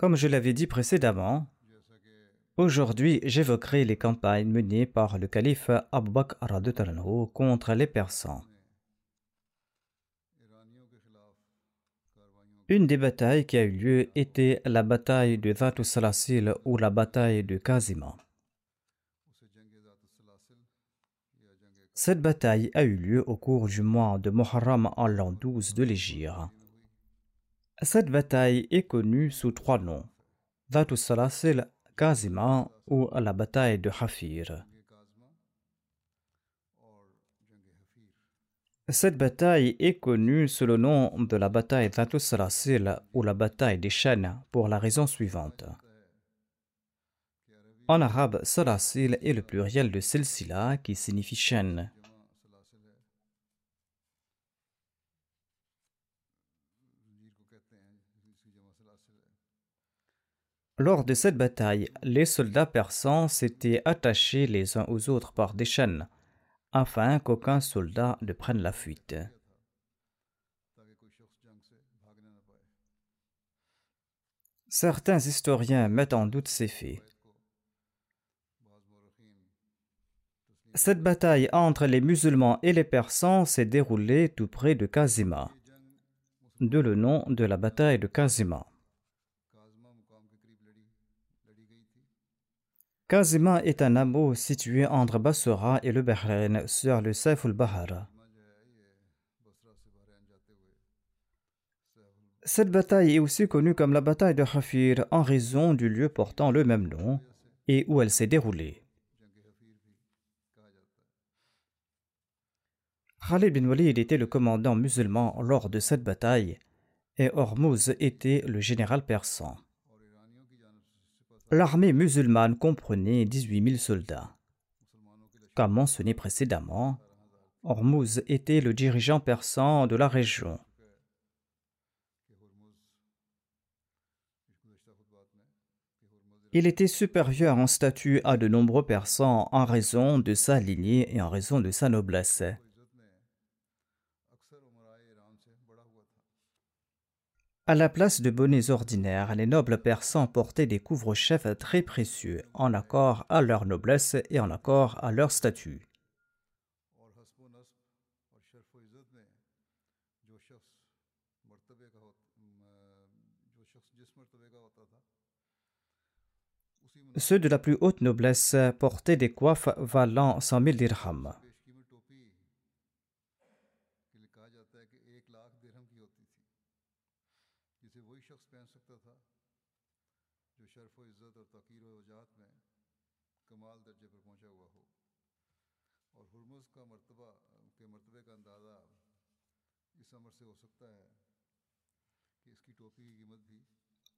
Comme je l'avais dit précédemment, aujourd'hui j'évoquerai les campagnes menées par le calife Abu Bakr contre les Persans. Une des batailles qui a eu lieu était la bataille de Dhatu Salasil ou la bataille de Kazima. Cette bataille a eu lieu au cours du mois de Muharram en l'an 12 de l'Égypte. Cette bataille est connue sous trois noms Dhatu Salasil, Kazima ou la bataille de Hafir. Cette bataille est connue sous le nom de la bataille d'Atu Salasil ou la bataille des chaînes pour la raison suivante. En arabe, Salasil est le pluriel de Silsila qui signifie chaîne. Lors de cette bataille, les soldats persans s'étaient attachés les uns aux autres par des chaînes afin qu'aucun soldat ne prenne la fuite. Certains historiens mettent en doute ces faits. Cette bataille entre les musulmans et les persans s'est déroulée tout près de Kazima, de le nom de la bataille de Kazima. Kazima est un hameau situé entre Bassora et le Bahreïn sur le Saif al-Bahar. Cette bataille est aussi connue comme la bataille de Hafir en raison du lieu portant le même nom et où elle s'est déroulée. Khalid bin Walid était le commandant musulman lors de cette bataille et Hormuz était le général persan. L'armée musulmane comprenait 18 000 soldats. Comme mentionné précédemment, Hormuz était le dirigeant persan de la région. Il était supérieur en statut à de nombreux persans en raison de sa lignée et en raison de sa noblesse. À la place de bonnets ordinaires, les nobles persans portaient des couvre-chefs très précieux, en accord à leur noblesse et en accord à leur statut. Ceux de la plus haute noblesse portaient des coiffes valant 100 000 dirhams.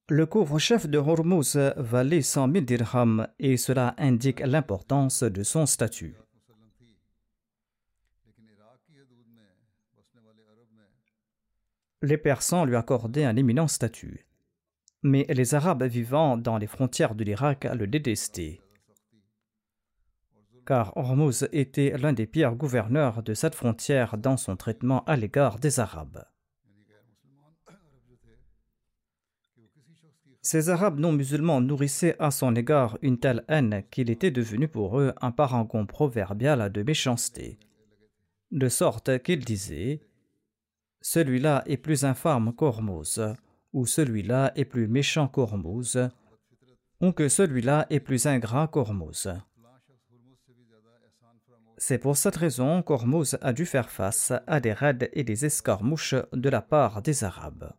Le couvre-chef de Hormuz valait 100 000 dirhams et cela indique l'importance de son statut. Les Persans lui accordaient un éminent statut. Mais les Arabes vivant dans les frontières de l'Irak le détestaient. Car Hormuz était l'un des pires gouverneurs de cette frontière dans son traitement à l'égard des Arabes. Ces Arabes non musulmans nourrissaient à son égard une telle haine qu'il était devenu pour eux un parangon proverbial de méchanceté, de sorte qu'ils disaient Celui-là est plus infâme qu'Hormuz, ou celui-là est plus méchant qu'Hormuz, ou que celui-là est plus ingrat qu'Hormuz. C'est pour cette raison qu'Hormuz a dû faire face à des raids et des escarmouches de la part des Arabes.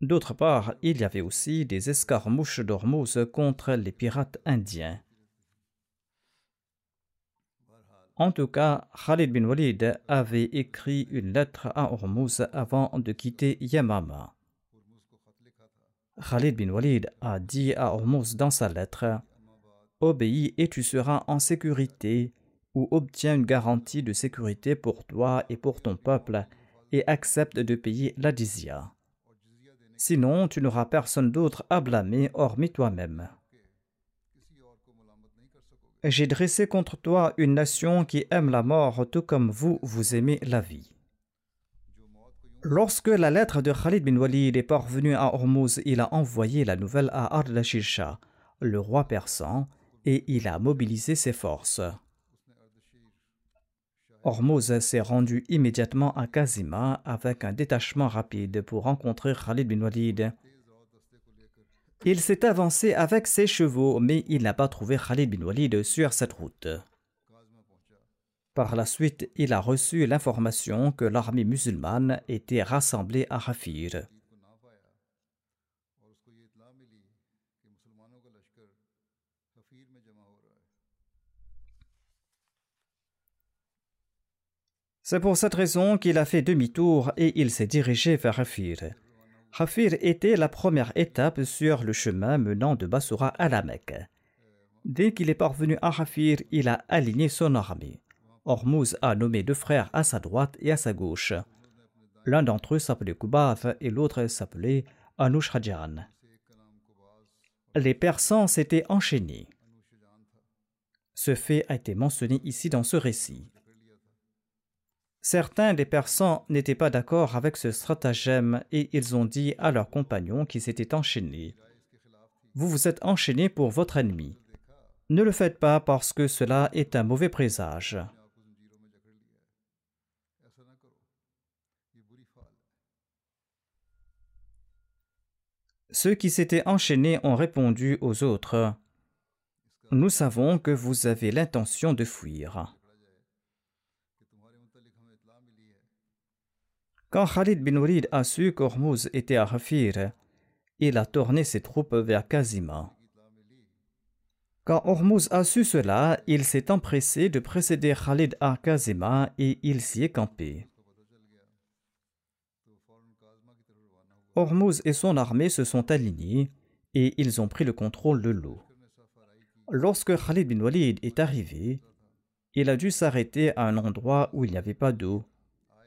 D'autre part, il y avait aussi des escarmouches d'Hormuz contre les pirates indiens. En tout cas, Khalid bin Walid avait écrit une lettre à Hormuz avant de quitter Yamama. Khalid bin Walid a dit à Hormuz dans sa lettre Obéis et tu seras en sécurité, ou obtiens une garantie de sécurité pour toi et pour ton peuple, et accepte de payer la dizya. Sinon, tu n'auras personne d'autre à blâmer hormis toi-même. J'ai dressé contre toi une nation qui aime la mort tout comme vous, vous aimez la vie. Lorsque la lettre de Khalid bin Walid est parvenue à Hormuz, il a envoyé la nouvelle à Ardashir Shah, le roi persan, et il a mobilisé ses forces. Hormuz s'est rendu immédiatement à Kazima avec un détachement rapide pour rencontrer Khalid bin Walid. Il s'est avancé avec ses chevaux, mais il n'a pas trouvé Khalid bin Walid sur cette route. Par la suite, il a reçu l'information que l'armée musulmane était rassemblée à Hafir. C'est pour cette raison qu'il a fait demi-tour et il s'est dirigé vers Hafir. Hafir était la première étape sur le chemin menant de Basura à la Mecque. Dès qu'il est parvenu à Hafir, il a aligné son armée. Hormuz a nommé deux frères à sa droite et à sa gauche. L'un d'entre eux s'appelait Kubath et l'autre s'appelait Anushrajan. Les Persans s'étaient enchaînés. Ce fait a été mentionné ici dans ce récit. Certains des Persans n'étaient pas d'accord avec ce stratagème et ils ont dit à leurs compagnons qui s'étaient enchaînés Vous vous êtes enchaînés pour votre ennemi. Ne le faites pas parce que cela est un mauvais présage. Ceux qui s'étaient enchaînés ont répondu aux autres Nous savons que vous avez l'intention de fuir. Quand Khalid bin Walid a su qu'Hormuz était à Hafir, il a tourné ses troupes vers Kazima. Quand Hormuz a su cela, il s'est empressé de précéder Khalid à Kazima et il s'y est campé. Hormuz et son armée se sont alignés et ils ont pris le contrôle de l'eau. Lorsque Khalid bin Walid est arrivé, il a dû s'arrêter à un endroit où il n'y avait pas d'eau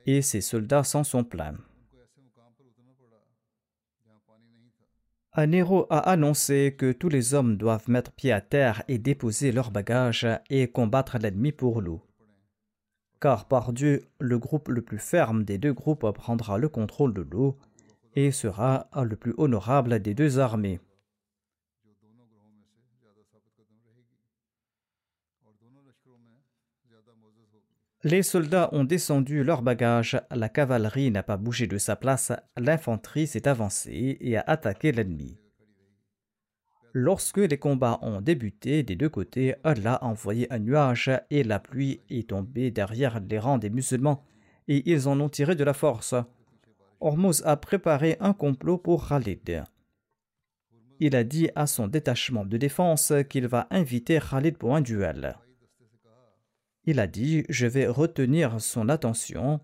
et ses soldats s'en sont plaints. Un héros a annoncé que tous les hommes doivent mettre pied à terre et déposer leurs bagages et combattre l'ennemi pour l'eau. Car par Dieu, le groupe le plus ferme des deux groupes prendra le contrôle de l'eau et sera le plus honorable des deux armées. Les soldats ont descendu leurs bagages, la cavalerie n'a pas bougé de sa place, l'infanterie s'est avancée et a attaqué l'ennemi. Lorsque les combats ont débuté des deux côtés, Allah a envoyé un nuage et la pluie est tombée derrière les rangs des musulmans et ils en ont tiré de la force. Hormuz a préparé un complot pour Khalid. Il a dit à son détachement de défense qu'il va inviter Khalid pour un duel il a dit Je vais retenir son attention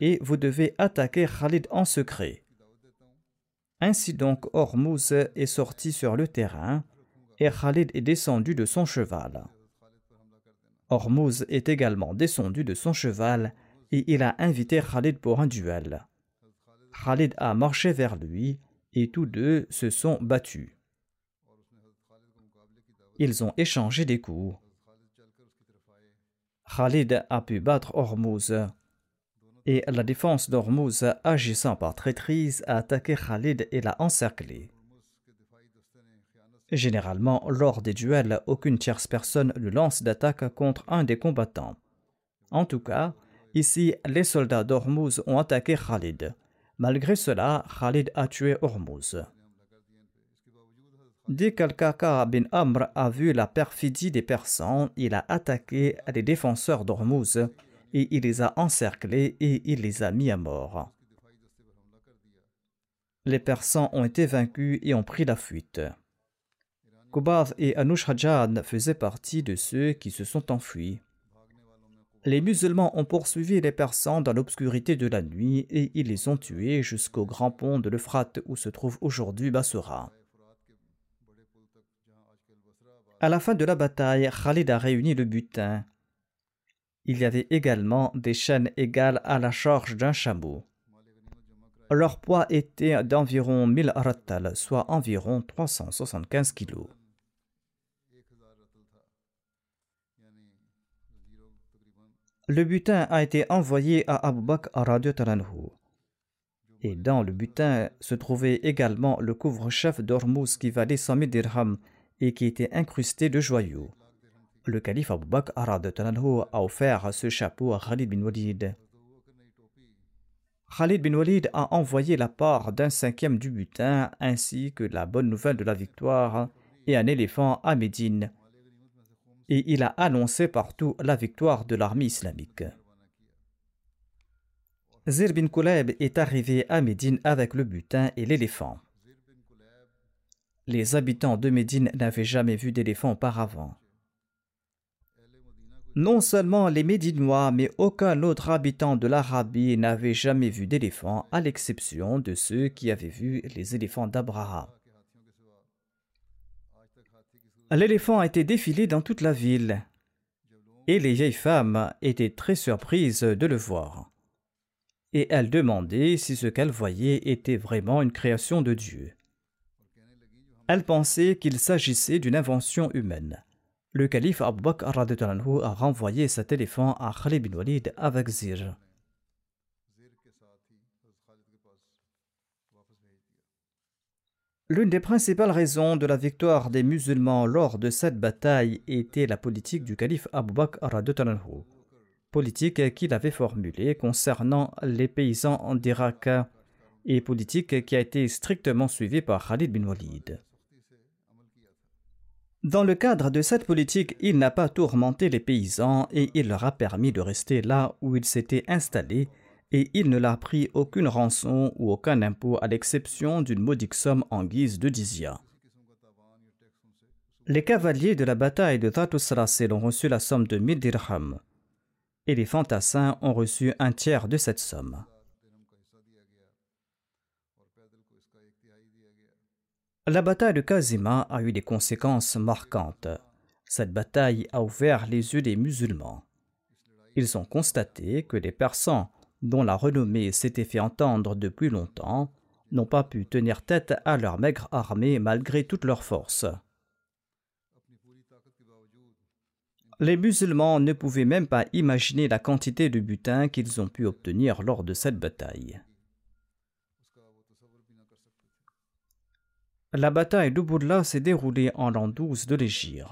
et vous devez attaquer Khalid en secret. Ainsi donc, Hormuz est sorti sur le terrain et Khalid est descendu de son cheval. Hormuz est également descendu de son cheval et il a invité Khalid pour un duel. Khalid a marché vers lui et tous deux se sont battus. Ils ont échangé des coups. Khalid a pu battre Hormuz et la défense d'Hormuz, agissant par traîtrise, a attaqué Khalid et l'a encerclé. Généralement, lors des duels, aucune tierce personne ne lance d'attaque contre un des combattants. En tout cas, ici, les soldats d'Hormuz ont attaqué Khalid. Malgré cela, Khalid a tué Hormuz. Dès qu'Al-Kaka bin Amr a vu la perfidie des Persans, il a attaqué les défenseurs d'Hormuz et il les a encerclés et il les a mis à mort. Les Persans ont été vaincus et ont pris la fuite. Kubath et Anushrajan faisaient partie de ceux qui se sont enfuis. Les musulmans ont poursuivi les Persans dans l'obscurité de la nuit et ils les ont tués jusqu'au grand pont de l'Euphrate où se trouve aujourd'hui Bassora. À la fin de la bataille, Khalid a réuni le butin. Il y avait également des chaînes égales à la charge d'un chameau. Leur poids était d'environ 1000 rattal, soit environ 375 kilos. Le butin a été envoyé à Abu Bakr Et dans le butin se trouvait également le couvre-chef d'Ormuz qui valait 100 000 dirhams et qui était incrusté de joyaux. Le calife Abu Bakr a offert ce chapeau à Khalid bin Walid. Khalid bin Walid a envoyé la part d'un cinquième du butin ainsi que la bonne nouvelle de la victoire et un éléphant à Médine et il a annoncé partout la victoire de l'armée islamique. Zir bin Kuleb est arrivé à Médine avec le butin et l'éléphant. Les habitants de Médine n'avaient jamais vu d'éléphant auparavant. Non seulement les Médinois, mais aucun autre habitant de l'Arabie n'avait jamais vu d'éléphant, à l'exception de ceux qui avaient vu les éléphants d'Abraham. L'éléphant a été défilé dans toute la ville, et les vieilles femmes étaient très surprises de le voir. Et elles demandaient si ce qu'elles voyaient était vraiment une création de Dieu. Elles pensaient qu'il s'agissait d'une invention humaine. Le calife Abu Bakr a renvoyé cet éléphant à Khalid bin Walid avec Zir. L'une des principales raisons de la victoire des musulmans lors de cette bataille était la politique du calife Abu Bakr politique qu'il avait formulée concernant les paysans d'Irak et politique qui a été strictement suivie par Khalid bin Walid. Dans le cadre de cette politique, il n'a pas tourmenté les paysans et il leur a permis de rester là où ils s'étaient installés et il ne leur pris aucune rançon ou aucun impôt à l'exception d'une modique somme en guise de dizia. Les cavaliers de la bataille de Tatusrasel ont reçu la somme de 1000 dirhams et les fantassins ont reçu un tiers de cette somme. La bataille de Kazima a eu des conséquences marquantes. Cette bataille a ouvert les yeux des musulmans. Ils ont constaté que les Persans dont la renommée s'était fait entendre depuis longtemps, n'ont pas pu tenir tête à leur maigre armée malgré toute leur force. Les musulmans ne pouvaient même pas imaginer la quantité de butin qu'ils ont pu obtenir lors de cette bataille. La bataille d'Ubulla s'est déroulée en l'an 12 de l'Égypte.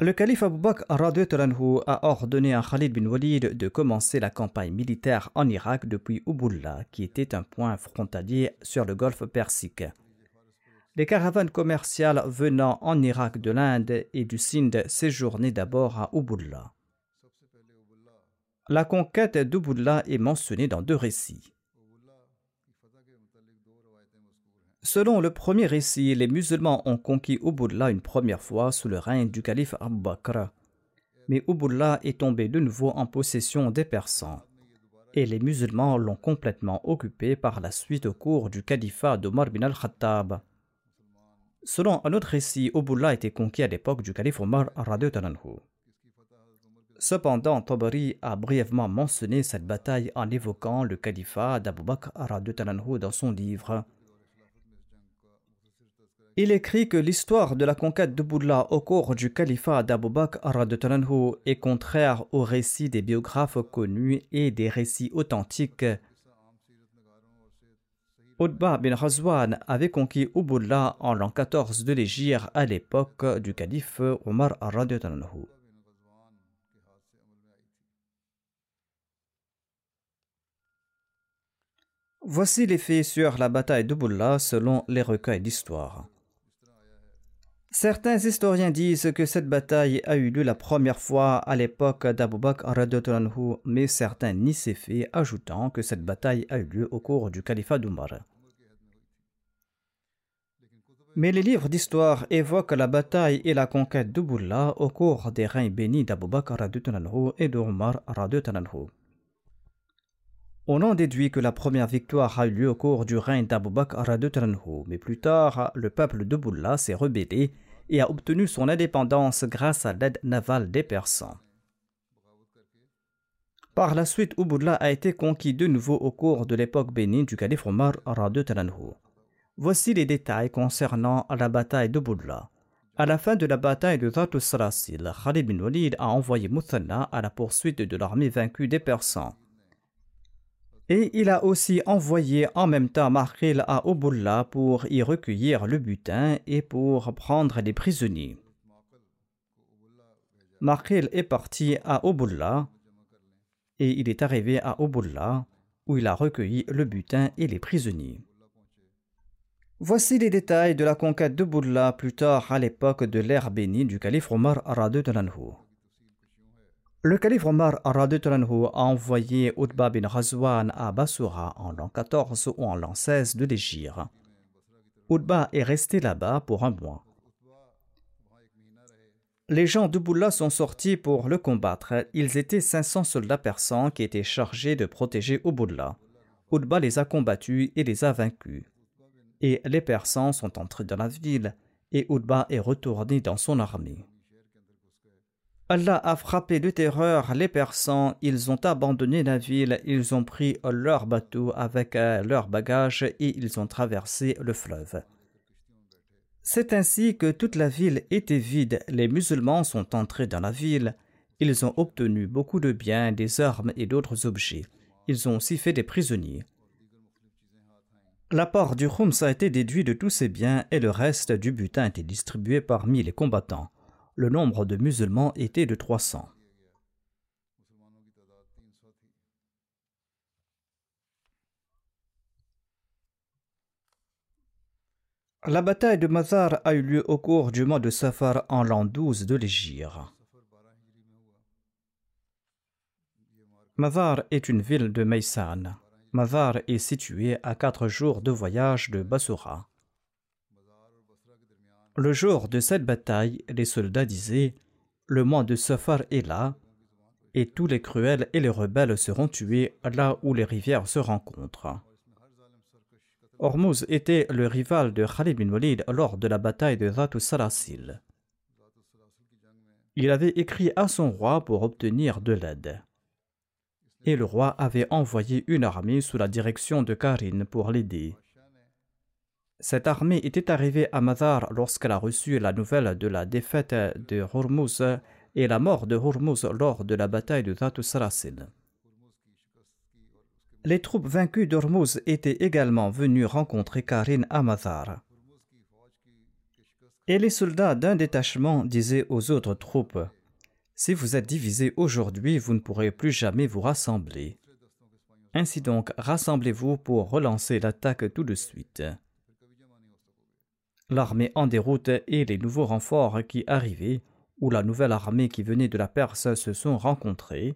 Le calife Abu Bakr a ordonné à Khalid bin Walid de commencer la campagne militaire en Irak depuis Ubulla, qui était un point frontalier sur le golfe Persique. Les caravanes commerciales venant en Irak de l'Inde et du Sindh séjournaient d'abord à Ubulla. La conquête d'Ubulla est mentionnée dans deux récits. Selon le premier récit, les musulmans ont conquis Ubulla une première fois sous le règne du calife Abu Bakr. Mais Ubulla est tombé de nouveau en possession des Persans. Et les musulmans l'ont complètement occupé par la suite au cours du califat d'Omar bin al-Khattab. Selon un autre récit, Ubulla a été conquis à l'époque du calife Omar. Cependant, Tabari a brièvement mentionné cette bataille en évoquant le califat d'Abu Bakr dans son livre. Il écrit que l'histoire de la conquête de au cours du califat d'Abu Bakr est contraire aux récits des biographes connus et des récits authentiques. Utbah bin Razwan avait conquis Ubullah en l'an 14 de l'Égypte à l'époque du calife Omar radhiyallahu Voici les faits sur la bataille de Bulla selon les recueils d'histoire. Certains historiens disent que cette bataille a eu lieu la première fois à l'époque d'Abu Bakr mais certains nient ces faits, ajoutant que cette bataille a eu lieu au cours du califat d'Umar. Mais les livres d'histoire évoquent la bataille et la conquête de Bulla au cours des règnes bénis d'Abu Bakr et d'Umar. On en déduit que la première victoire a eu lieu au cours du règne d'Abu Bakr mais plus tard, le peuple de Boulla s'est rebellé et a obtenu son indépendance grâce à l'aide navale des Persans. Par la suite, Ubudla a été conquis de nouveau au cours de l'époque bénigne du calife Omar Voici les détails concernant la bataille de Boudla. À la fin de la bataille de Zatus Sarasil, Khalid bin Walid a envoyé Muthanna à la poursuite de l'armée vaincue des Persans. Et il a aussi envoyé en même temps Markhil à Obulla pour y recueillir le butin et pour prendre les prisonniers. Markhil est parti à Obulla et il est arrivé à Obulla où il a recueilli le butin et les prisonniers. Voici les détails de la conquête de Bulla plus tard à l'époque de l'ère bénie du calife Omar de Lanhou. Le calife Omar a envoyé Utba bin Razwan à Basura en l'an 14 ou en l'an 16 de l'Égypte. Utba est resté là-bas pour un mois. Les gens de Boula sont sortis pour le combattre. Ils étaient 500 soldats persans qui étaient chargés de protéger Ubullah. Utba les a combattus et les a vaincus. Et les Persans sont entrés dans la ville et Utba est retourné dans son armée. Allah a frappé de terreur les Persans, ils ont abandonné la ville, ils ont pris leur bateau avec euh, leurs bagages et ils ont traversé le fleuve. C'est ainsi que toute la ville était vide, les musulmans sont entrés dans la ville, ils ont obtenu beaucoup de biens, des armes et d'autres objets. Ils ont aussi fait des prisonniers. L'apport du Khums a été déduit de tous ces biens et le reste du butin a été distribué parmi les combattants le nombre de musulmans était de 300. La bataille de Mazar a eu lieu au cours du mois de Safar en l'an 12 de l'Égypte. Mazar est une ville de Maysan. Mazar est située à quatre jours de voyage de Basura. Le jour de cette bataille, les soldats disaient Le mois de Safar est là, et tous les cruels et les rebelles seront tués là où les rivières se rencontrent. Hormuz était le rival de Khalid bin Walid lors de la bataille de Zatus Salasil. Il avait écrit à son roi pour obtenir de l'aide. Et le roi avait envoyé une armée sous la direction de Karin pour l'aider. Cette armée était arrivée à Mazar lorsqu'elle a reçu la nouvelle de la défaite de Hormuz et la mort de Hormuz lors de la bataille de Zatu Les troupes vaincues d'Hormuz étaient également venues rencontrer Karin à Mazar. Et les soldats d'un détachement disaient aux autres troupes Si vous êtes divisés aujourd'hui, vous ne pourrez plus jamais vous rassembler. Ainsi donc, rassemblez-vous pour relancer l'attaque tout de suite l'armée en déroute et les nouveaux renforts qui arrivaient, ou la nouvelle armée qui venait de la Perse se sont rencontrés,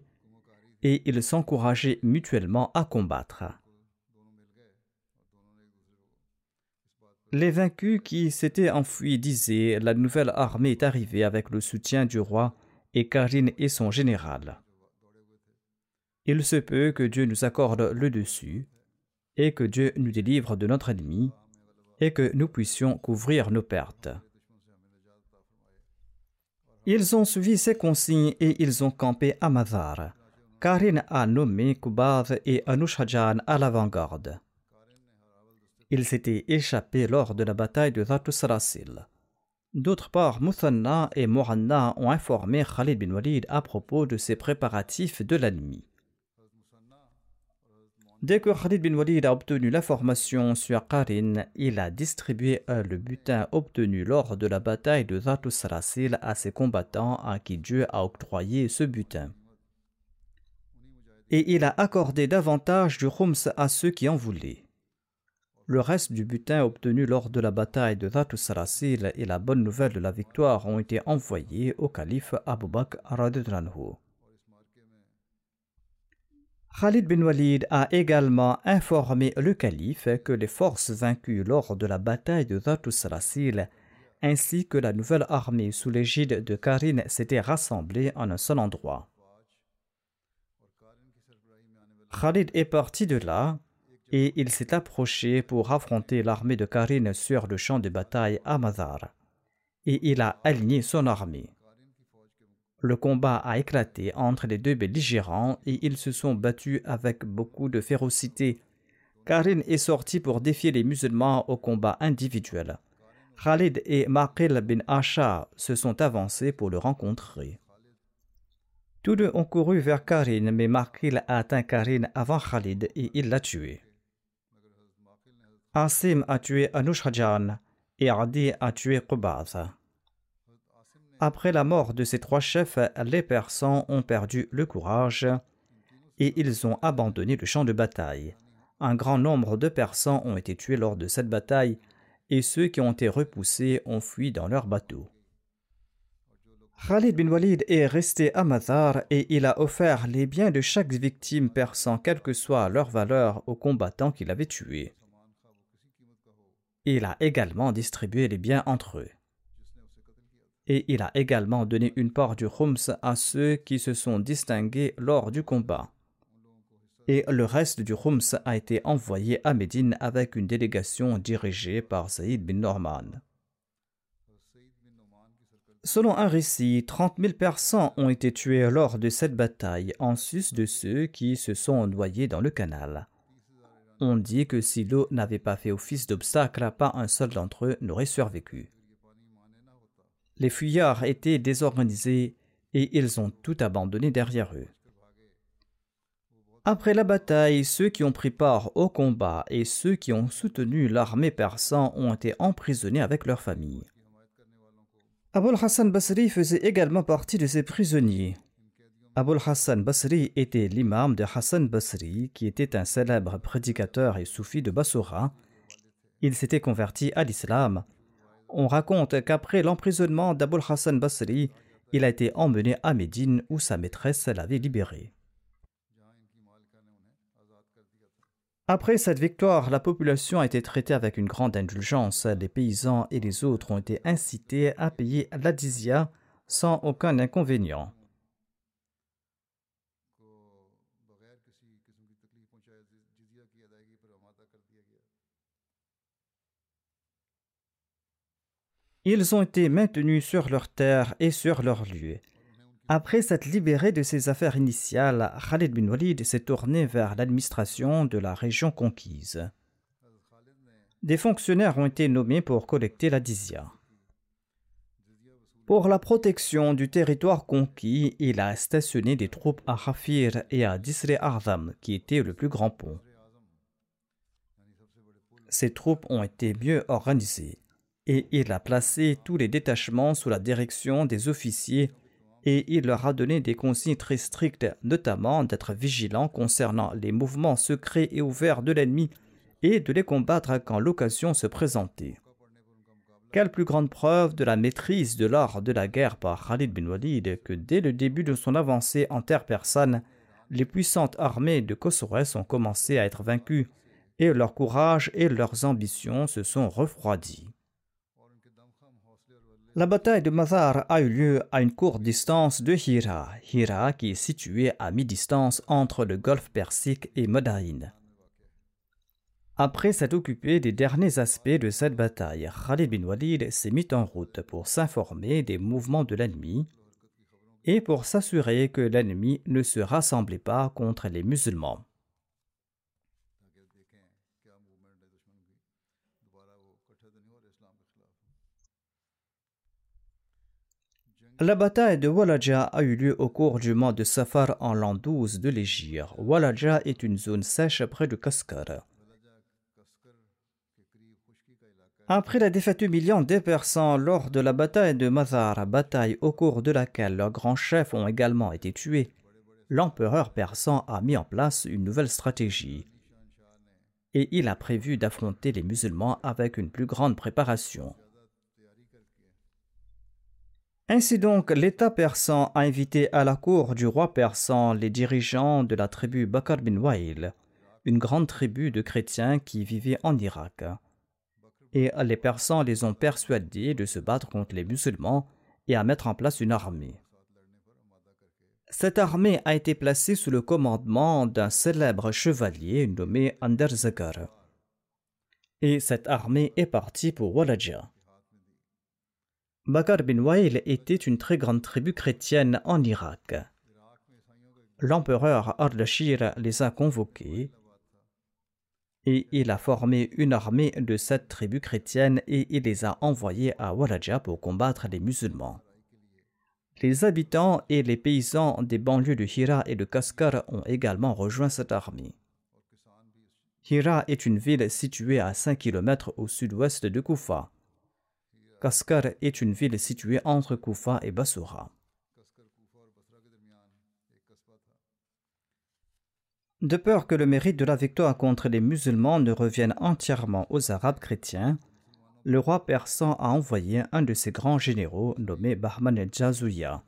et ils s'encourageaient mutuellement à combattre. Les vaincus qui s'étaient enfuis disaient La nouvelle armée est arrivée avec le soutien du roi et Karine et son général. Il se peut que Dieu nous accorde le dessus et que Dieu nous délivre de notre ennemi et que nous puissions couvrir nos pertes. Ils ont suivi ces consignes et ils ont campé à Mazar. Karin a nommé Kubad et Anushhajan à l'avant-garde. Ils s'étaient échappés lors de la bataille de Zatusrasil. D'autre part, Muthanna et Mohanna ont informé Khalid bin Walid à propos de ses préparatifs de la nuit. Dès que Khalid bin Walid a obtenu l'information sur Karin, il a distribué le butin obtenu lors de la bataille de Zatusrasil à ses combattants à qui Dieu a octroyé ce butin et il a accordé davantage du khums à ceux qui en voulaient. Le reste du butin obtenu lors de la bataille de Zatu Sarasil et la bonne nouvelle de la victoire ont été envoyés au calife Abu Bakr Khalid bin Walid a également informé le calife que les forces vaincues lors de la bataille de Sarasil ainsi que la nouvelle armée sous l'égide de Karin s'étaient rassemblées en un seul endroit. Khalid est parti de là et il s'est approché pour affronter l'armée de Karin sur le champ de bataille à Mazar. Et il a aligné son armée. Le combat a éclaté entre les deux belligérants et ils se sont battus avec beaucoup de férocité. Karin est sorti pour défier les musulmans au combat individuel. Khalid et Maqil bin Asha se sont avancés pour le rencontrer. Tous deux ont couru vers Karin, mais Makil a atteint Karin avant Khalid et il l'a tué. Asim a tué Anushrajan et Adi a tué Qubaz. Après la mort de ces trois chefs, les Persans ont perdu le courage et ils ont abandonné le champ de bataille. Un grand nombre de Persans ont été tués lors de cette bataille et ceux qui ont été repoussés ont fui dans leurs bateaux. Khalid bin Walid est resté à Mazar et il a offert les biens de chaque victime persan, quelle que soit leur valeur, aux combattants qu'il avait tués. Il a également distribué les biens entre eux. Et il a également donné une part du Khums à ceux qui se sont distingués lors du combat. Et le reste du Khums a été envoyé à Médine avec une délégation dirigée par Saïd bin Norman. Selon un récit, 30 000 personnes ont été tuées lors de cette bataille, en sus de ceux qui se sont noyés dans le canal. On dit que si l'eau n'avait pas fait office d'obstacle, pas un seul d'entre eux n'aurait survécu. Les fuyards étaient désorganisés et ils ont tout abandonné derrière eux. Après la bataille, ceux qui ont pris part au combat et ceux qui ont soutenu l'armée persane ont été emprisonnés avec leurs familles. Abul Hassan Basri faisait également partie de ces prisonniers. Abul Hassan Basri était l'imam de Hassan Basri, qui était un célèbre prédicateur et soufi de Bassora. Il s'était converti à l'islam. On raconte qu'après l'emprisonnement d'Abul Hassan Basri, il a été emmené à Médine où sa maîtresse l'avait libéré. Après cette victoire, la population a été traitée avec une grande indulgence. Les paysans et les autres ont été incités à payer l'adizia sans aucun inconvénient. Ils ont été maintenus sur leurs terres et sur leurs lieux. Après s'être libéré de ses affaires initiales, Khalid bin Walid s'est tourné vers l'administration de la région conquise. Des fonctionnaires ont été nommés pour collecter la dizia. Pour la protection du territoire conquis, il a stationné des troupes à Hafir et à Disre Ardam, qui était le plus grand pont. Ces troupes ont été mieux organisées et il a placé tous les détachements sous la direction des officiers et il leur a donné des consignes très strictes, notamment d'être vigilants concernant les mouvements secrets et ouverts de l'ennemi et de les combattre quand l'occasion se présentait. Quelle plus grande preuve de la maîtrise de l'art de la guerre par Khalid bin Walid que dès le début de son avancée en terre persane, les puissantes armées de Khosroès ont commencé à être vaincues et leur courage et leurs ambitions se sont refroidis. La bataille de Mazar a eu lieu à une courte distance de Hira, Hira qui est située à mi-distance entre le golfe Persique et Madain. Après s'être occupé des derniers aspects de cette bataille, Khalid bin Walid s'est mis en route pour s'informer des mouvements de l'ennemi et pour s'assurer que l'ennemi ne se rassemblait pas contre les musulmans. La bataille de Walaja a eu lieu au cours du mois de Safar en l'an 12 de l'Égypte. Walaja est une zone sèche près de Kaskar. Après la défaite humiliante des Persans lors de la bataille de Mazar, bataille au cours de laquelle leurs grands chefs ont également été tués, l'empereur persan a mis en place une nouvelle stratégie. Et il a prévu d'affronter les musulmans avec une plus grande préparation. Ainsi donc, l'État persan a invité à la cour du roi persan les dirigeants de la tribu Bakar bin Wail, une grande tribu de chrétiens qui vivaient en Irak et les Persans les ont persuadés de se battre contre les musulmans et à mettre en place une armée. Cette armée a été placée sous le commandement d'un célèbre chevalier nommé Anderzagar. Et cette armée est partie pour Walaja. Bakar bin Wail était une très grande tribu chrétienne en Irak. L'empereur Ardashir les a convoqués et il a formé une armée de sept tribus chrétiennes et il les a envoyées à Waraja pour combattre les musulmans. Les habitants et les paysans des banlieues de Hira et de Kaskar ont également rejoint cette armée. Hira est une ville située à 5 km au sud-ouest de Koufa. Kaskar est une ville située entre Koufa et Basura. De peur que le mérite de la victoire contre les musulmans ne revienne entièrement aux Arabes chrétiens, le roi persan a envoyé un de ses grands généraux nommé Bahman el-Jazouya.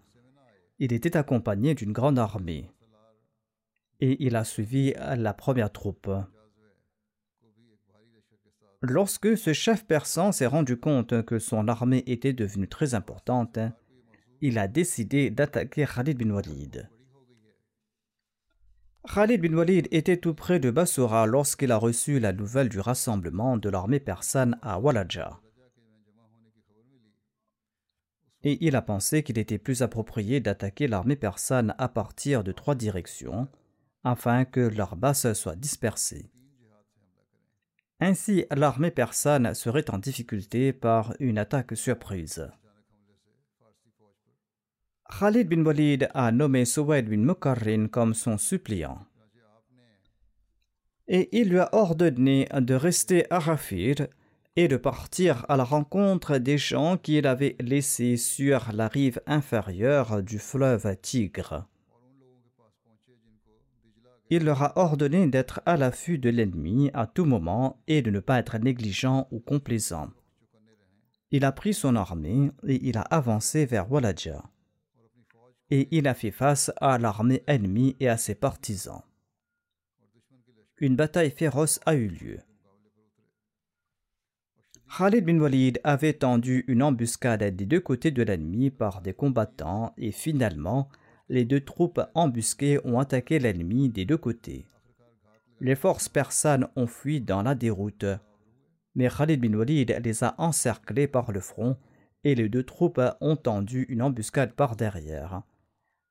Il était accompagné d'une grande armée et il a suivi la première troupe. Lorsque ce chef persan s'est rendu compte que son armée était devenue très importante, il a décidé d'attaquer Khalid bin Walid. Khalid bin Walid était tout près de Bassora lorsqu'il a reçu la nouvelle du rassemblement de l'armée persane à Walaja. Et il a pensé qu'il était plus approprié d'attaquer l'armée persane à partir de trois directions, afin que leur base soit dispersée. Ainsi, l'armée persane serait en difficulté par une attaque surprise. Khalid bin Walid a nommé Suwaid bin Mukarrin comme son suppliant. Et il lui a ordonné de rester à Rafir et de partir à la rencontre des gens qu'il avait laissés sur la rive inférieure du fleuve Tigre. Il leur a ordonné d'être à l'affût de l'ennemi à tout moment et de ne pas être négligent ou complaisant. Il a pris son armée et il a avancé vers Waladja et il a fait face à l'armée ennemie et à ses partisans. Une bataille féroce a eu lieu. Khalid bin Walid avait tendu une embuscade des deux côtés de l'ennemi par des combattants et finalement, les deux troupes embusquées ont attaqué l'ennemi des deux côtés. Les forces persanes ont fui dans la déroute, mais Khalid bin Walid les a encerclés par le front et les deux troupes ont tendu une embuscade par derrière.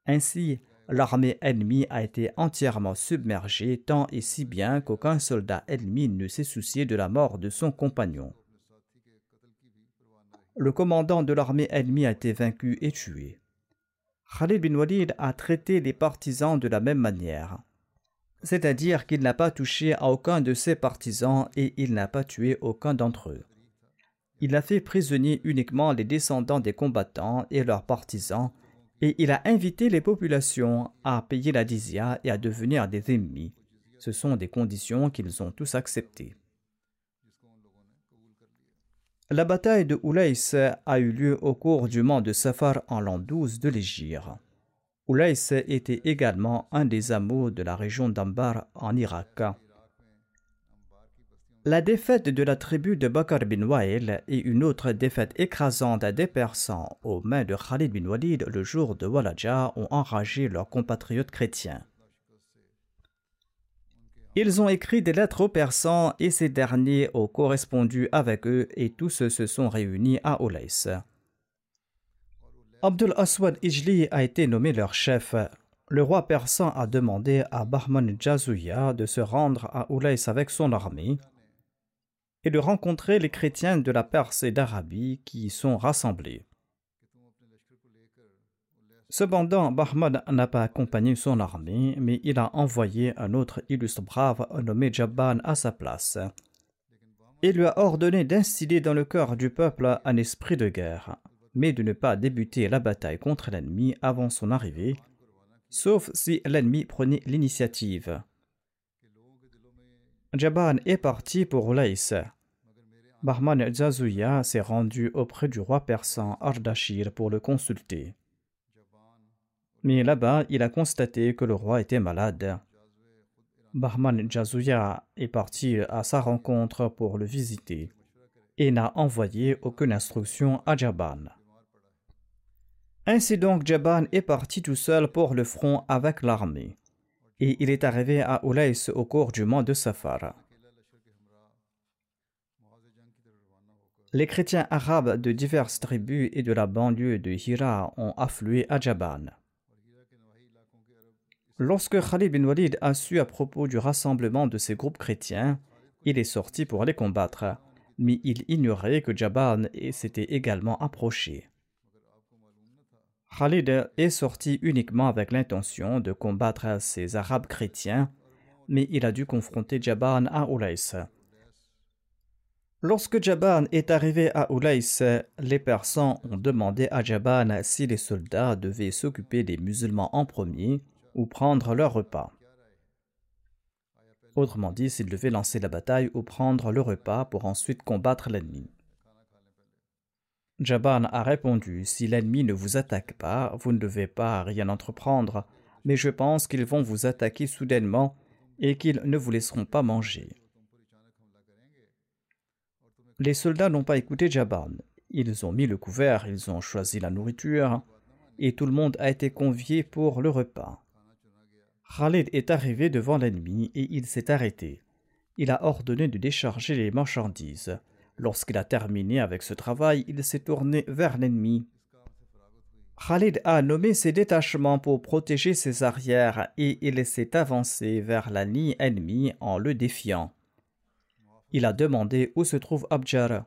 Ainsi, l'armée ennemie a été entièrement submergée tant et si bien qu'aucun soldat ennemi ne s'est soucié de la mort de son compagnon. Le commandant de l'armée ennemie a été vaincu et tué. Khalid bin Walid a traité les partisans de la même manière, c'est-à-dire qu'il n'a pas touché à aucun de ses partisans et il n'a pas tué aucun d'entre eux. Il a fait prisonnier uniquement les descendants des combattants et leurs partisans et il a invité les populations à payer la dizia et à devenir des ennemis. Ce sont des conditions qu'ils ont tous acceptées. La bataille de Oulais a eu lieu au cours du mois de Safar en l'an 12 de l'Égypte. Oulais était également un des hameaux de la région d'Ambar en Irak. La défaite de la tribu de Bakar bin Wail et une autre défaite écrasante des Persans aux mains de Khalid bin Walid le jour de Walaja ont enragé leurs compatriotes chrétiens. Ils ont écrit des lettres aux Persans et ces derniers ont correspondu avec eux et tous se sont réunis à Oulais. Abdul Aswad Ijli a été nommé leur chef. Le roi persan a demandé à Bahman Jazouya de se rendre à Oulais avec son armée et de rencontrer les chrétiens de la Perse et d'Arabie qui y sont rassemblés. Cependant, Bahman n'a pas accompagné son armée, mais il a envoyé un autre illustre brave nommé Jabban à sa place. Il lui a ordonné d'instiller dans le cœur du peuple un esprit de guerre, mais de ne pas débuter la bataille contre l'ennemi avant son arrivée, sauf si l'ennemi prenait l'initiative. Jabban est parti pour Laïs. Bahman Zazouya s'est rendu auprès du roi persan Ardashir pour le consulter. Mais là-bas, il a constaté que le roi était malade. Bahman Jazouya est parti à sa rencontre pour le visiter et n'a envoyé aucune instruction à Jaban. Ainsi donc, Jaban est parti tout seul pour le front avec l'armée, et il est arrivé à Oulais au cours du mois de Safar. Les chrétiens arabes de diverses tribus et de la banlieue de Hira ont afflué à Jaban. Lorsque Khalid bin Walid a su à propos du rassemblement de ces groupes chrétiens, il est sorti pour les combattre, mais il ignorait que Jaban s'était également approché. Khalid est sorti uniquement avec l'intention de combattre ces Arabes chrétiens, mais il a dû confronter Jaban à Oulais. Lorsque Jaban est arrivé à Oulais, les Persans ont demandé à Jaban si les soldats devaient s'occuper des musulmans en premier ou prendre leur repas. Autrement dit, s'ils devaient lancer la bataille ou prendre le repas pour ensuite combattre l'ennemi. Jaban a répondu Si l'ennemi ne vous attaque pas, vous ne devez pas rien entreprendre, mais je pense qu'ils vont vous attaquer soudainement et qu'ils ne vous laisseront pas manger. Les soldats n'ont pas écouté Jaban. Ils ont mis le couvert, ils ont choisi la nourriture, et tout le monde a été convié pour le repas. Khalid est arrivé devant l'ennemi et il s'est arrêté. Il a ordonné de décharger les marchandises. Lorsqu'il a terminé avec ce travail, il s'est tourné vers l'ennemi. Khalid a nommé ses détachements pour protéger ses arrières et il s'est avancé vers la ligne ennemie en le défiant. Il a demandé où se trouve Abjar,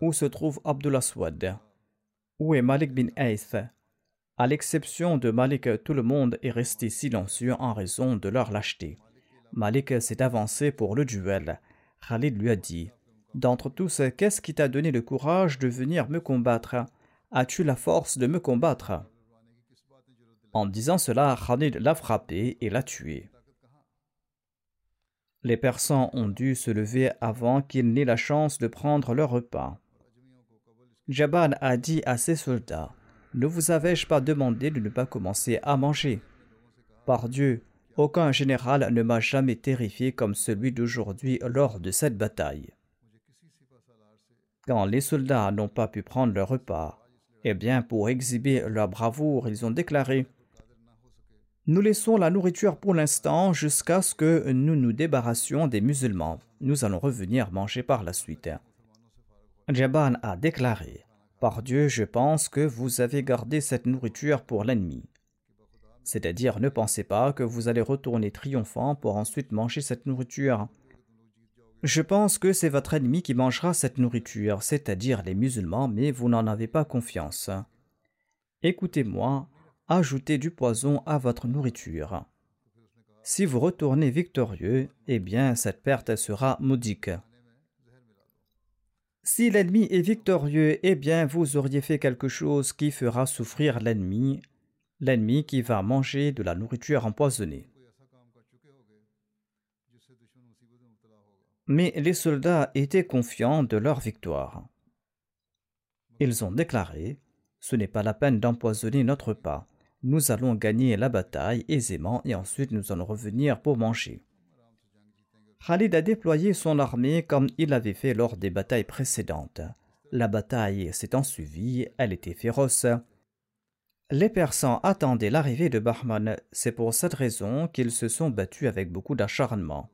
où se trouve Abdullah Swad, où est Malik bin Aïth, à l'exception de Malik, tout le monde est resté silencieux en raison de leur lâcheté. Malik s'est avancé pour le duel. Khalid lui a dit D'entre tous, qu'est-ce qui t'a donné le courage de venir me combattre? As-tu la force de me combattre? En disant cela, Khalid l'a frappé et l'a tué. Les Persans ont dû se lever avant qu'ils n'aient la chance de prendre leur repas. Jabban a dit à ses soldats ne vous avais-je pas demandé de ne pas commencer à manger? Par Dieu, aucun général ne m'a jamais terrifié comme celui d'aujourd'hui lors de cette bataille. Quand les soldats n'ont pas pu prendre leur repas, eh bien, pour exhiber leur bravoure, ils ont déclaré Nous laissons la nourriture pour l'instant jusqu'à ce que nous nous débarrassions des musulmans. Nous allons revenir manger par la suite. Jaban a déclaré par Dieu, je pense que vous avez gardé cette nourriture pour l'ennemi. C'est-à-dire, ne pensez pas que vous allez retourner triomphant pour ensuite manger cette nourriture. Je pense que c'est votre ennemi qui mangera cette nourriture, c'est-à-dire les musulmans, mais vous n'en avez pas confiance. Écoutez-moi, ajoutez du poison à votre nourriture. Si vous retournez victorieux, eh bien cette perte sera maudique. Si l'ennemi est victorieux, eh bien vous auriez fait quelque chose qui fera souffrir l'ennemi, l'ennemi qui va manger de la nourriture empoisonnée. Mais les soldats étaient confiants de leur victoire. Ils ont déclaré Ce n'est pas la peine d'empoisonner notre pas. Nous allons gagner la bataille aisément et ensuite nous allons revenir pour manger. Khalid a déployé son armée comme il l'avait fait lors des batailles précédentes. La bataille s'étant suivie, elle était féroce. Les Persans attendaient l'arrivée de Bahman, c'est pour cette raison qu'ils se sont battus avec beaucoup d'acharnement.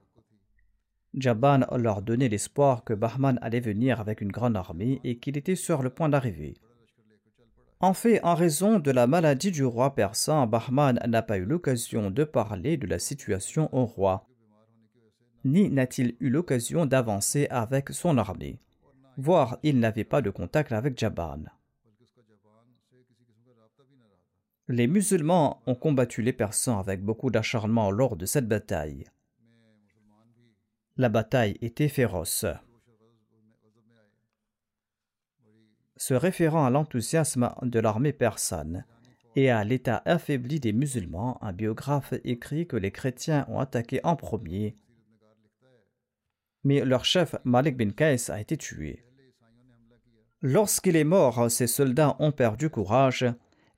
Jaban leur donnait l'espoir que Bahman allait venir avec une grande armée et qu'il était sur le point d'arriver. En fait, en raison de la maladie du roi persan, Bahman n'a pas eu l'occasion de parler de la situation au roi, ni n'a-t-il eu l'occasion d'avancer avec son armée, voire il n'avait pas de contact avec Jaban. Les musulmans ont combattu les Persans avec beaucoup d'acharnement lors de cette bataille. La bataille était féroce. Se référant à l'enthousiasme de l'armée persane et à l'état affaibli des musulmans, un biographe écrit que les chrétiens ont attaqué en premier, mais leur chef Malik bin Qais a été tué. Lorsqu'il est mort, ses soldats ont perdu courage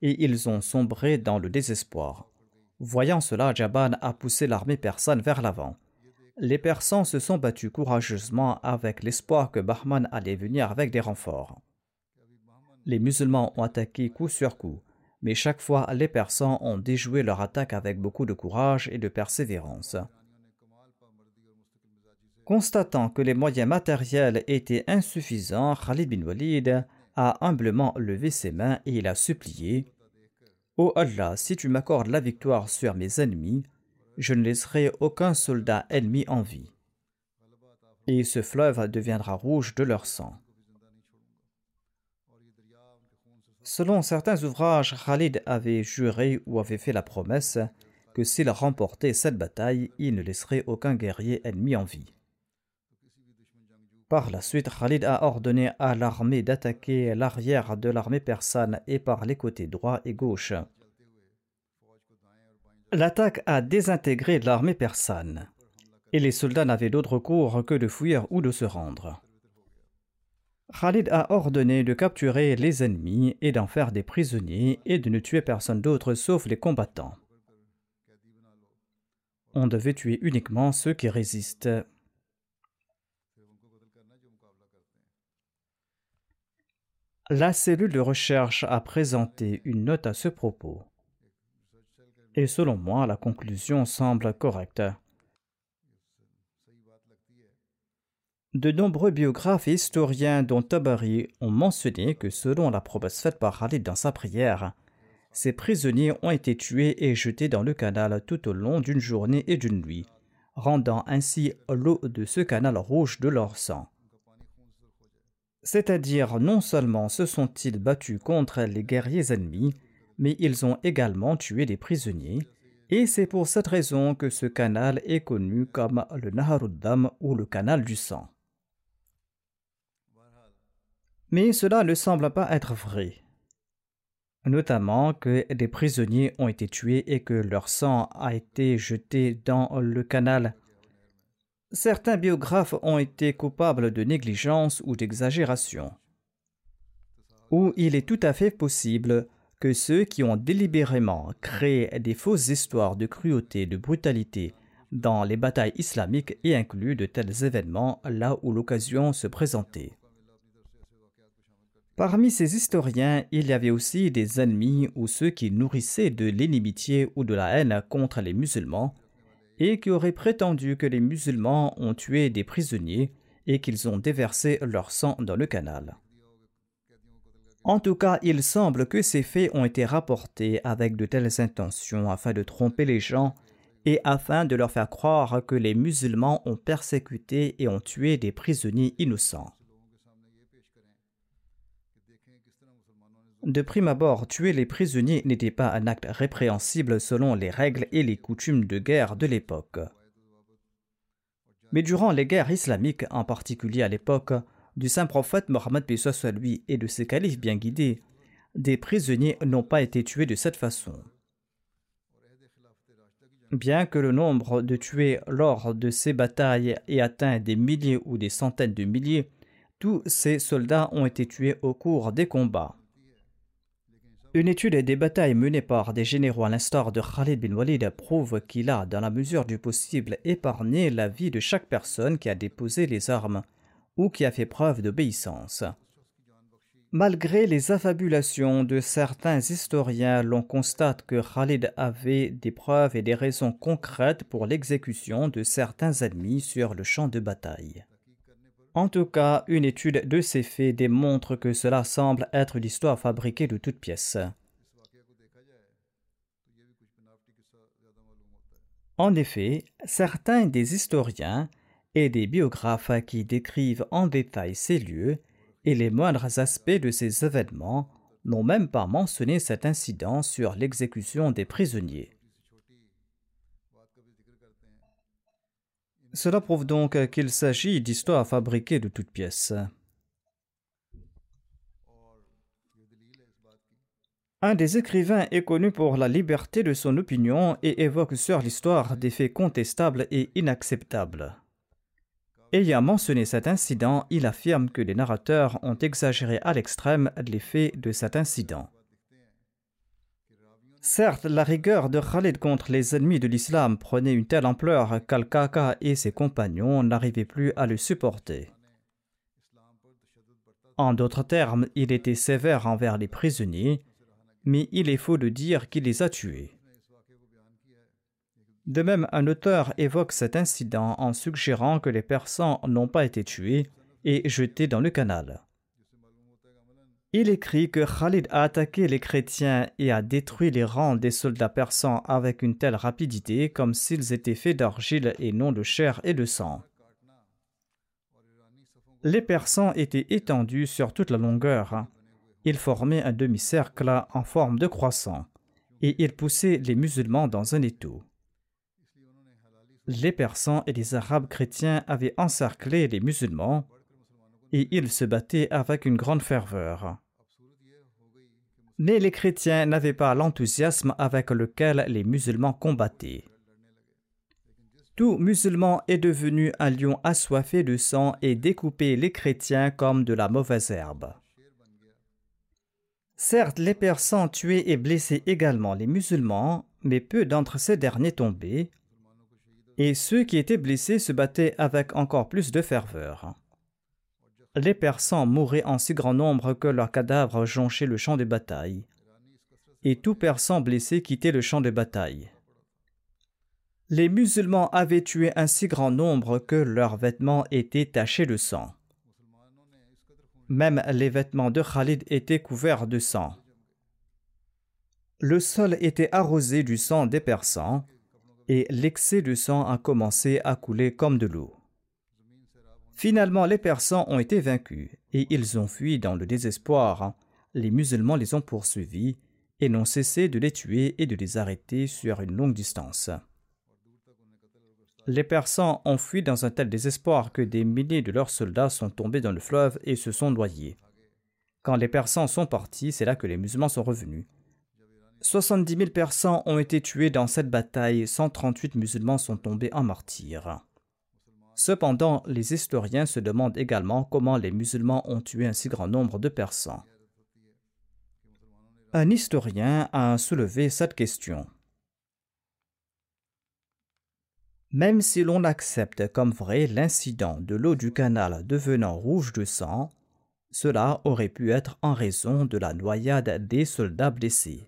et ils ont sombré dans le désespoir. Voyant cela, Jaban a poussé l'armée persane vers l'avant. Les Persans se sont battus courageusement avec l'espoir que Bahman allait venir avec des renforts. Les musulmans ont attaqué coup sur coup, mais chaque fois les Persans ont déjoué leur attaque avec beaucoup de courage et de persévérance. Constatant que les moyens matériels étaient insuffisants, Khalid bin Walid a humblement levé ses mains et il a supplié Ô Allah, si tu m'accordes la victoire sur mes ennemis, je ne laisserai aucun soldat ennemi en vie. Et ce fleuve deviendra rouge de leur sang. Selon certains ouvrages, Khalid avait juré ou avait fait la promesse que s'il remportait cette bataille, il ne laisserait aucun guerrier ennemi en vie. Par la suite, Khalid a ordonné à l'armée d'attaquer l'arrière de l'armée persane et par les côtés droit et gauche. L'attaque a désintégré l'armée persane et les soldats n'avaient d'autre cours que de fuir ou de se rendre. Khalid a ordonné de capturer les ennemis et d'en faire des prisonniers et de ne tuer personne d'autre sauf les combattants. On devait tuer uniquement ceux qui résistent. La cellule de recherche a présenté une note à ce propos. Et selon moi, la conclusion semble correcte. De nombreux biographes et historiens, dont Tabari, ont mentionné que selon la promesse faite par Khalid dans sa prière, ces prisonniers ont été tués et jetés dans le canal tout au long d'une journée et d'une nuit, rendant ainsi l'eau de ce canal rouge de leur sang. C'est-à-dire non seulement se sont-ils battus contre les guerriers ennemis, mais ils ont également tué des prisonniers, et c'est pour cette raison que ce canal est connu comme le Naharuddam ou le canal du sang. Mais cela ne semble pas être vrai, notamment que des prisonniers ont été tués et que leur sang a été jeté dans le canal certains biographes ont été coupables de négligence ou d'exagération. Ou il est tout à fait possible que ceux qui ont délibérément créé des fausses histoires de cruauté, de brutalité dans les batailles islamiques aient inclus de tels événements là où l'occasion se présentait. Parmi ces historiens, il y avait aussi des ennemis ou ceux qui nourrissaient de l'inimitié ou de la haine contre les musulmans et qui aurait prétendu que les musulmans ont tué des prisonniers et qu'ils ont déversé leur sang dans le canal. En tout cas, il semble que ces faits ont été rapportés avec de telles intentions afin de tromper les gens et afin de leur faire croire que les musulmans ont persécuté et ont tué des prisonniers innocents. De prime abord, tuer les prisonniers n'était pas un acte répréhensible selon les règles et les coutumes de guerre de l'époque. Mais durant les guerres islamiques, en particulier à l'époque du saint prophète Mohammed soit lui et de ses califes bien guidés, des prisonniers n'ont pas été tués de cette façon. Bien que le nombre de tués lors de ces batailles ait atteint des milliers ou des centaines de milliers, tous ces soldats ont été tués au cours des combats. Une étude des batailles menées par des généraux à l'instar de Khalid bin Walid prouve qu'il a, dans la mesure du possible, épargné la vie de chaque personne qui a déposé les armes ou qui a fait preuve d'obéissance. Malgré les affabulations de certains historiens, l'on constate que Khalid avait des preuves et des raisons concrètes pour l'exécution de certains ennemis sur le champ de bataille. En tout cas, une étude de ces faits démontre que cela semble être l'histoire fabriquée de toutes pièces. En effet, certains des historiens et des biographes qui décrivent en détail ces lieux et les moindres aspects de ces événements n'ont même pas mentionné cet incident sur l'exécution des prisonniers. Cela prouve donc qu'il s'agit d'histoires fabriquées de toutes pièces. Un des écrivains est connu pour la liberté de son opinion et évoque sur l'histoire des faits contestables et inacceptables. Ayant mentionné cet incident, il affirme que les narrateurs ont exagéré à l'extrême les faits de cet incident. Certes, la rigueur de Khalid contre les ennemis de l'islam prenait une telle ampleur qu'Al-Kaka et ses compagnons n'arrivaient plus à le supporter. En d'autres termes, il était sévère envers les prisonniers, mais il est faux de dire qu'il les a tués. De même, un auteur évoque cet incident en suggérant que les Persans n'ont pas été tués et jetés dans le canal. Il écrit que Khalid a attaqué les chrétiens et a détruit les rangs des soldats persans avec une telle rapidité comme s'ils étaient faits d'argile et non de chair et de sang. Les persans étaient étendus sur toute la longueur. Ils formaient un demi-cercle en forme de croissant et ils poussaient les musulmans dans un étau les Persans et les Arabes chrétiens avaient encerclé les musulmans et ils se battaient avec une grande ferveur. Mais les chrétiens n'avaient pas l'enthousiasme avec lequel les musulmans combattaient. Tout musulman est devenu un lion assoiffé de sang et découpait les chrétiens comme de la mauvaise herbe. Certes, les Persans tuaient et blessaient également les musulmans, mais peu d'entre ces derniers tombaient, et ceux qui étaient blessés se battaient avec encore plus de ferveur. Les Persans mouraient en si grand nombre que leurs cadavres jonchaient le champ de bataille, et tout Persan blessé quittait le champ de bataille. Les musulmans avaient tué un si grand nombre que leurs vêtements étaient tachés de sang. Même les vêtements de Khalid étaient couverts de sang. Le sol était arrosé du sang des Persans, et l'excès de sang a commencé à couler comme de l'eau. Finalement, les Persans ont été vaincus et ils ont fui dans le désespoir. Les musulmans les ont poursuivis et n'ont cessé de les tuer et de les arrêter sur une longue distance. Les Persans ont fui dans un tel désespoir que des milliers de leurs soldats sont tombés dans le fleuve et se sont noyés. Quand les Persans sont partis, c'est là que les musulmans sont revenus. 70 000 Persans ont été tués dans cette bataille, 138 musulmans sont tombés en martyrs. Cependant, les historiens se demandent également comment les musulmans ont tué un si grand nombre de Persans. Un historien a soulevé cette question. Même si l'on accepte comme vrai l'incident de l'eau du canal devenant rouge de sang, cela aurait pu être en raison de la noyade des soldats blessés.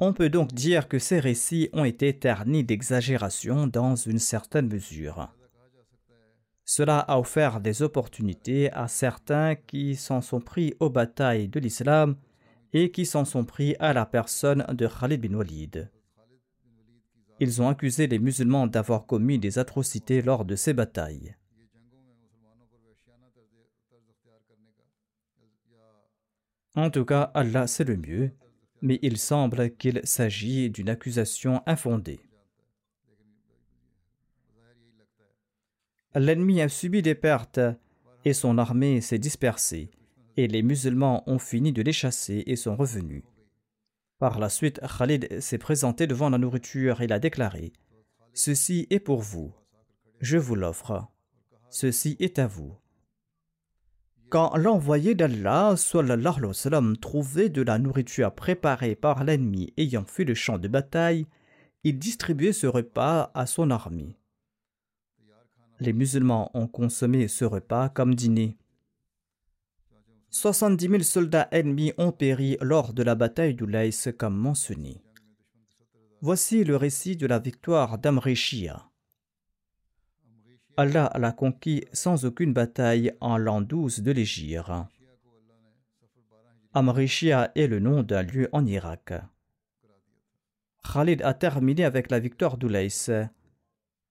On peut donc dire que ces récits ont été ternis d'exagération dans une certaine mesure. Cela a offert des opportunités à certains qui s'en sont pris aux batailles de l'islam et qui s'en sont pris à la personne de Khalid bin Walid. Ils ont accusé les musulmans d'avoir commis des atrocités lors de ces batailles. En tout cas, Allah c'est le mieux mais il semble qu'il s'agit d'une accusation infondée. L'ennemi a subi des pertes et son armée s'est dispersée, et les musulmans ont fini de les chasser et sont revenus. Par la suite, Khalid s'est présenté devant la nourriture et a déclaré Ceci est pour vous, je vous l'offre, ceci est à vous. Quand l'envoyé d'Allah sallam, trouvait de la nourriture préparée par l'ennemi ayant fait le champ de bataille, il distribuait ce repas à son armée. Les musulmans ont consommé ce repas comme dîner. 70 000 soldats ennemis ont péri lors de la bataille d'Oulais comme mentionné. Voici le récit de la victoire d'Amrishia. Allah l'a conquis sans aucune bataille en l'an 12 de l'Égypte. Amrishia est le nom d'un lieu en Irak. Khalid a terminé avec la victoire d'Oulais.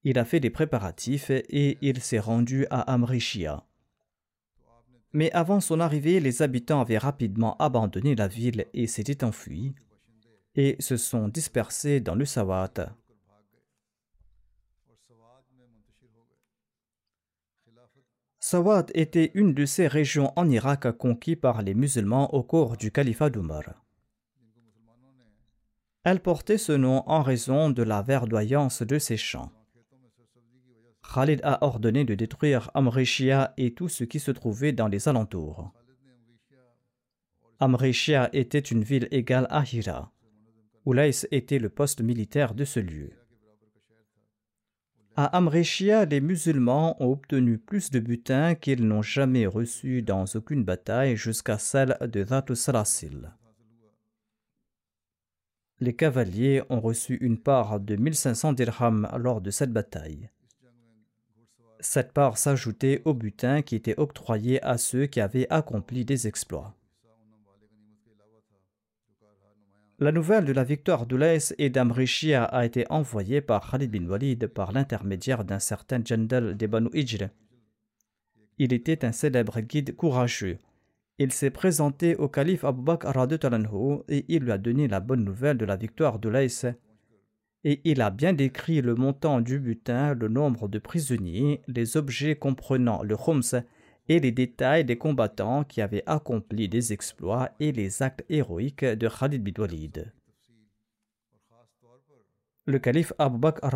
Il a fait des préparatifs et il s'est rendu à Amrishia. Mais avant son arrivée, les habitants avaient rapidement abandonné la ville et s'étaient enfuis et se sont dispersés dans le Sawat. Sawat était une de ces régions en Irak conquises par les musulmans au cours du califat d'Umar. Elle portait ce nom en raison de la verdoyance de ses champs. Khalid a ordonné de détruire Amrishia et tout ce qui se trouvait dans les alentours. Amrishia était une ville égale à Hira. Oulais était le poste militaire de ce lieu. À Amrishia, les musulmans ont obtenu plus de butin qu'ils n'ont jamais reçu dans aucune bataille jusqu'à celle de Dhatu Salasil. Les cavaliers ont reçu une part de 1500 dirhams lors de cette bataille. Cette part s'ajoutait au butin qui était octroyé à ceux qui avaient accompli des exploits. La nouvelle de la victoire d'Oulais et d'Amrishia a été envoyée par Khalid bin Walid par l'intermédiaire d'un certain Jandal de Banu. Il était un célèbre guide courageux. Il s'est présenté au calife Abu Bakr et il lui a donné la bonne nouvelle de la victoire d'Oulais et il a bien décrit le montant du butin, le nombre de prisonniers, les objets comprenant le khums et les détails des combattants qui avaient accompli des exploits et les actes héroïques de Khalid bin Walid. Le calife Abu Bakr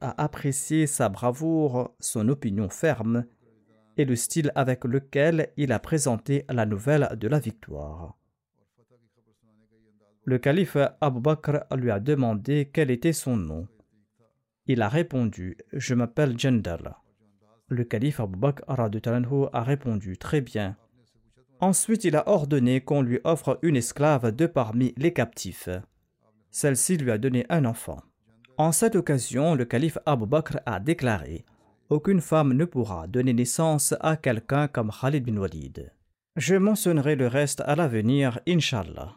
a apprécié sa bravoure, son opinion ferme et le style avec lequel il a présenté la nouvelle de la victoire. Le calife Abu Bakr lui a demandé quel était son nom. Il a répondu Je m'appelle Jandal. Le calife Abu Bakr a répondu Très bien. Ensuite, il a ordonné qu'on lui offre une esclave de parmi les captifs. Celle-ci lui a donné un enfant. En cette occasion, le calife Abu Bakr a déclaré Aucune femme ne pourra donner naissance à quelqu'un comme Khalid bin Walid. Je mentionnerai le reste à l'avenir, Inshallah.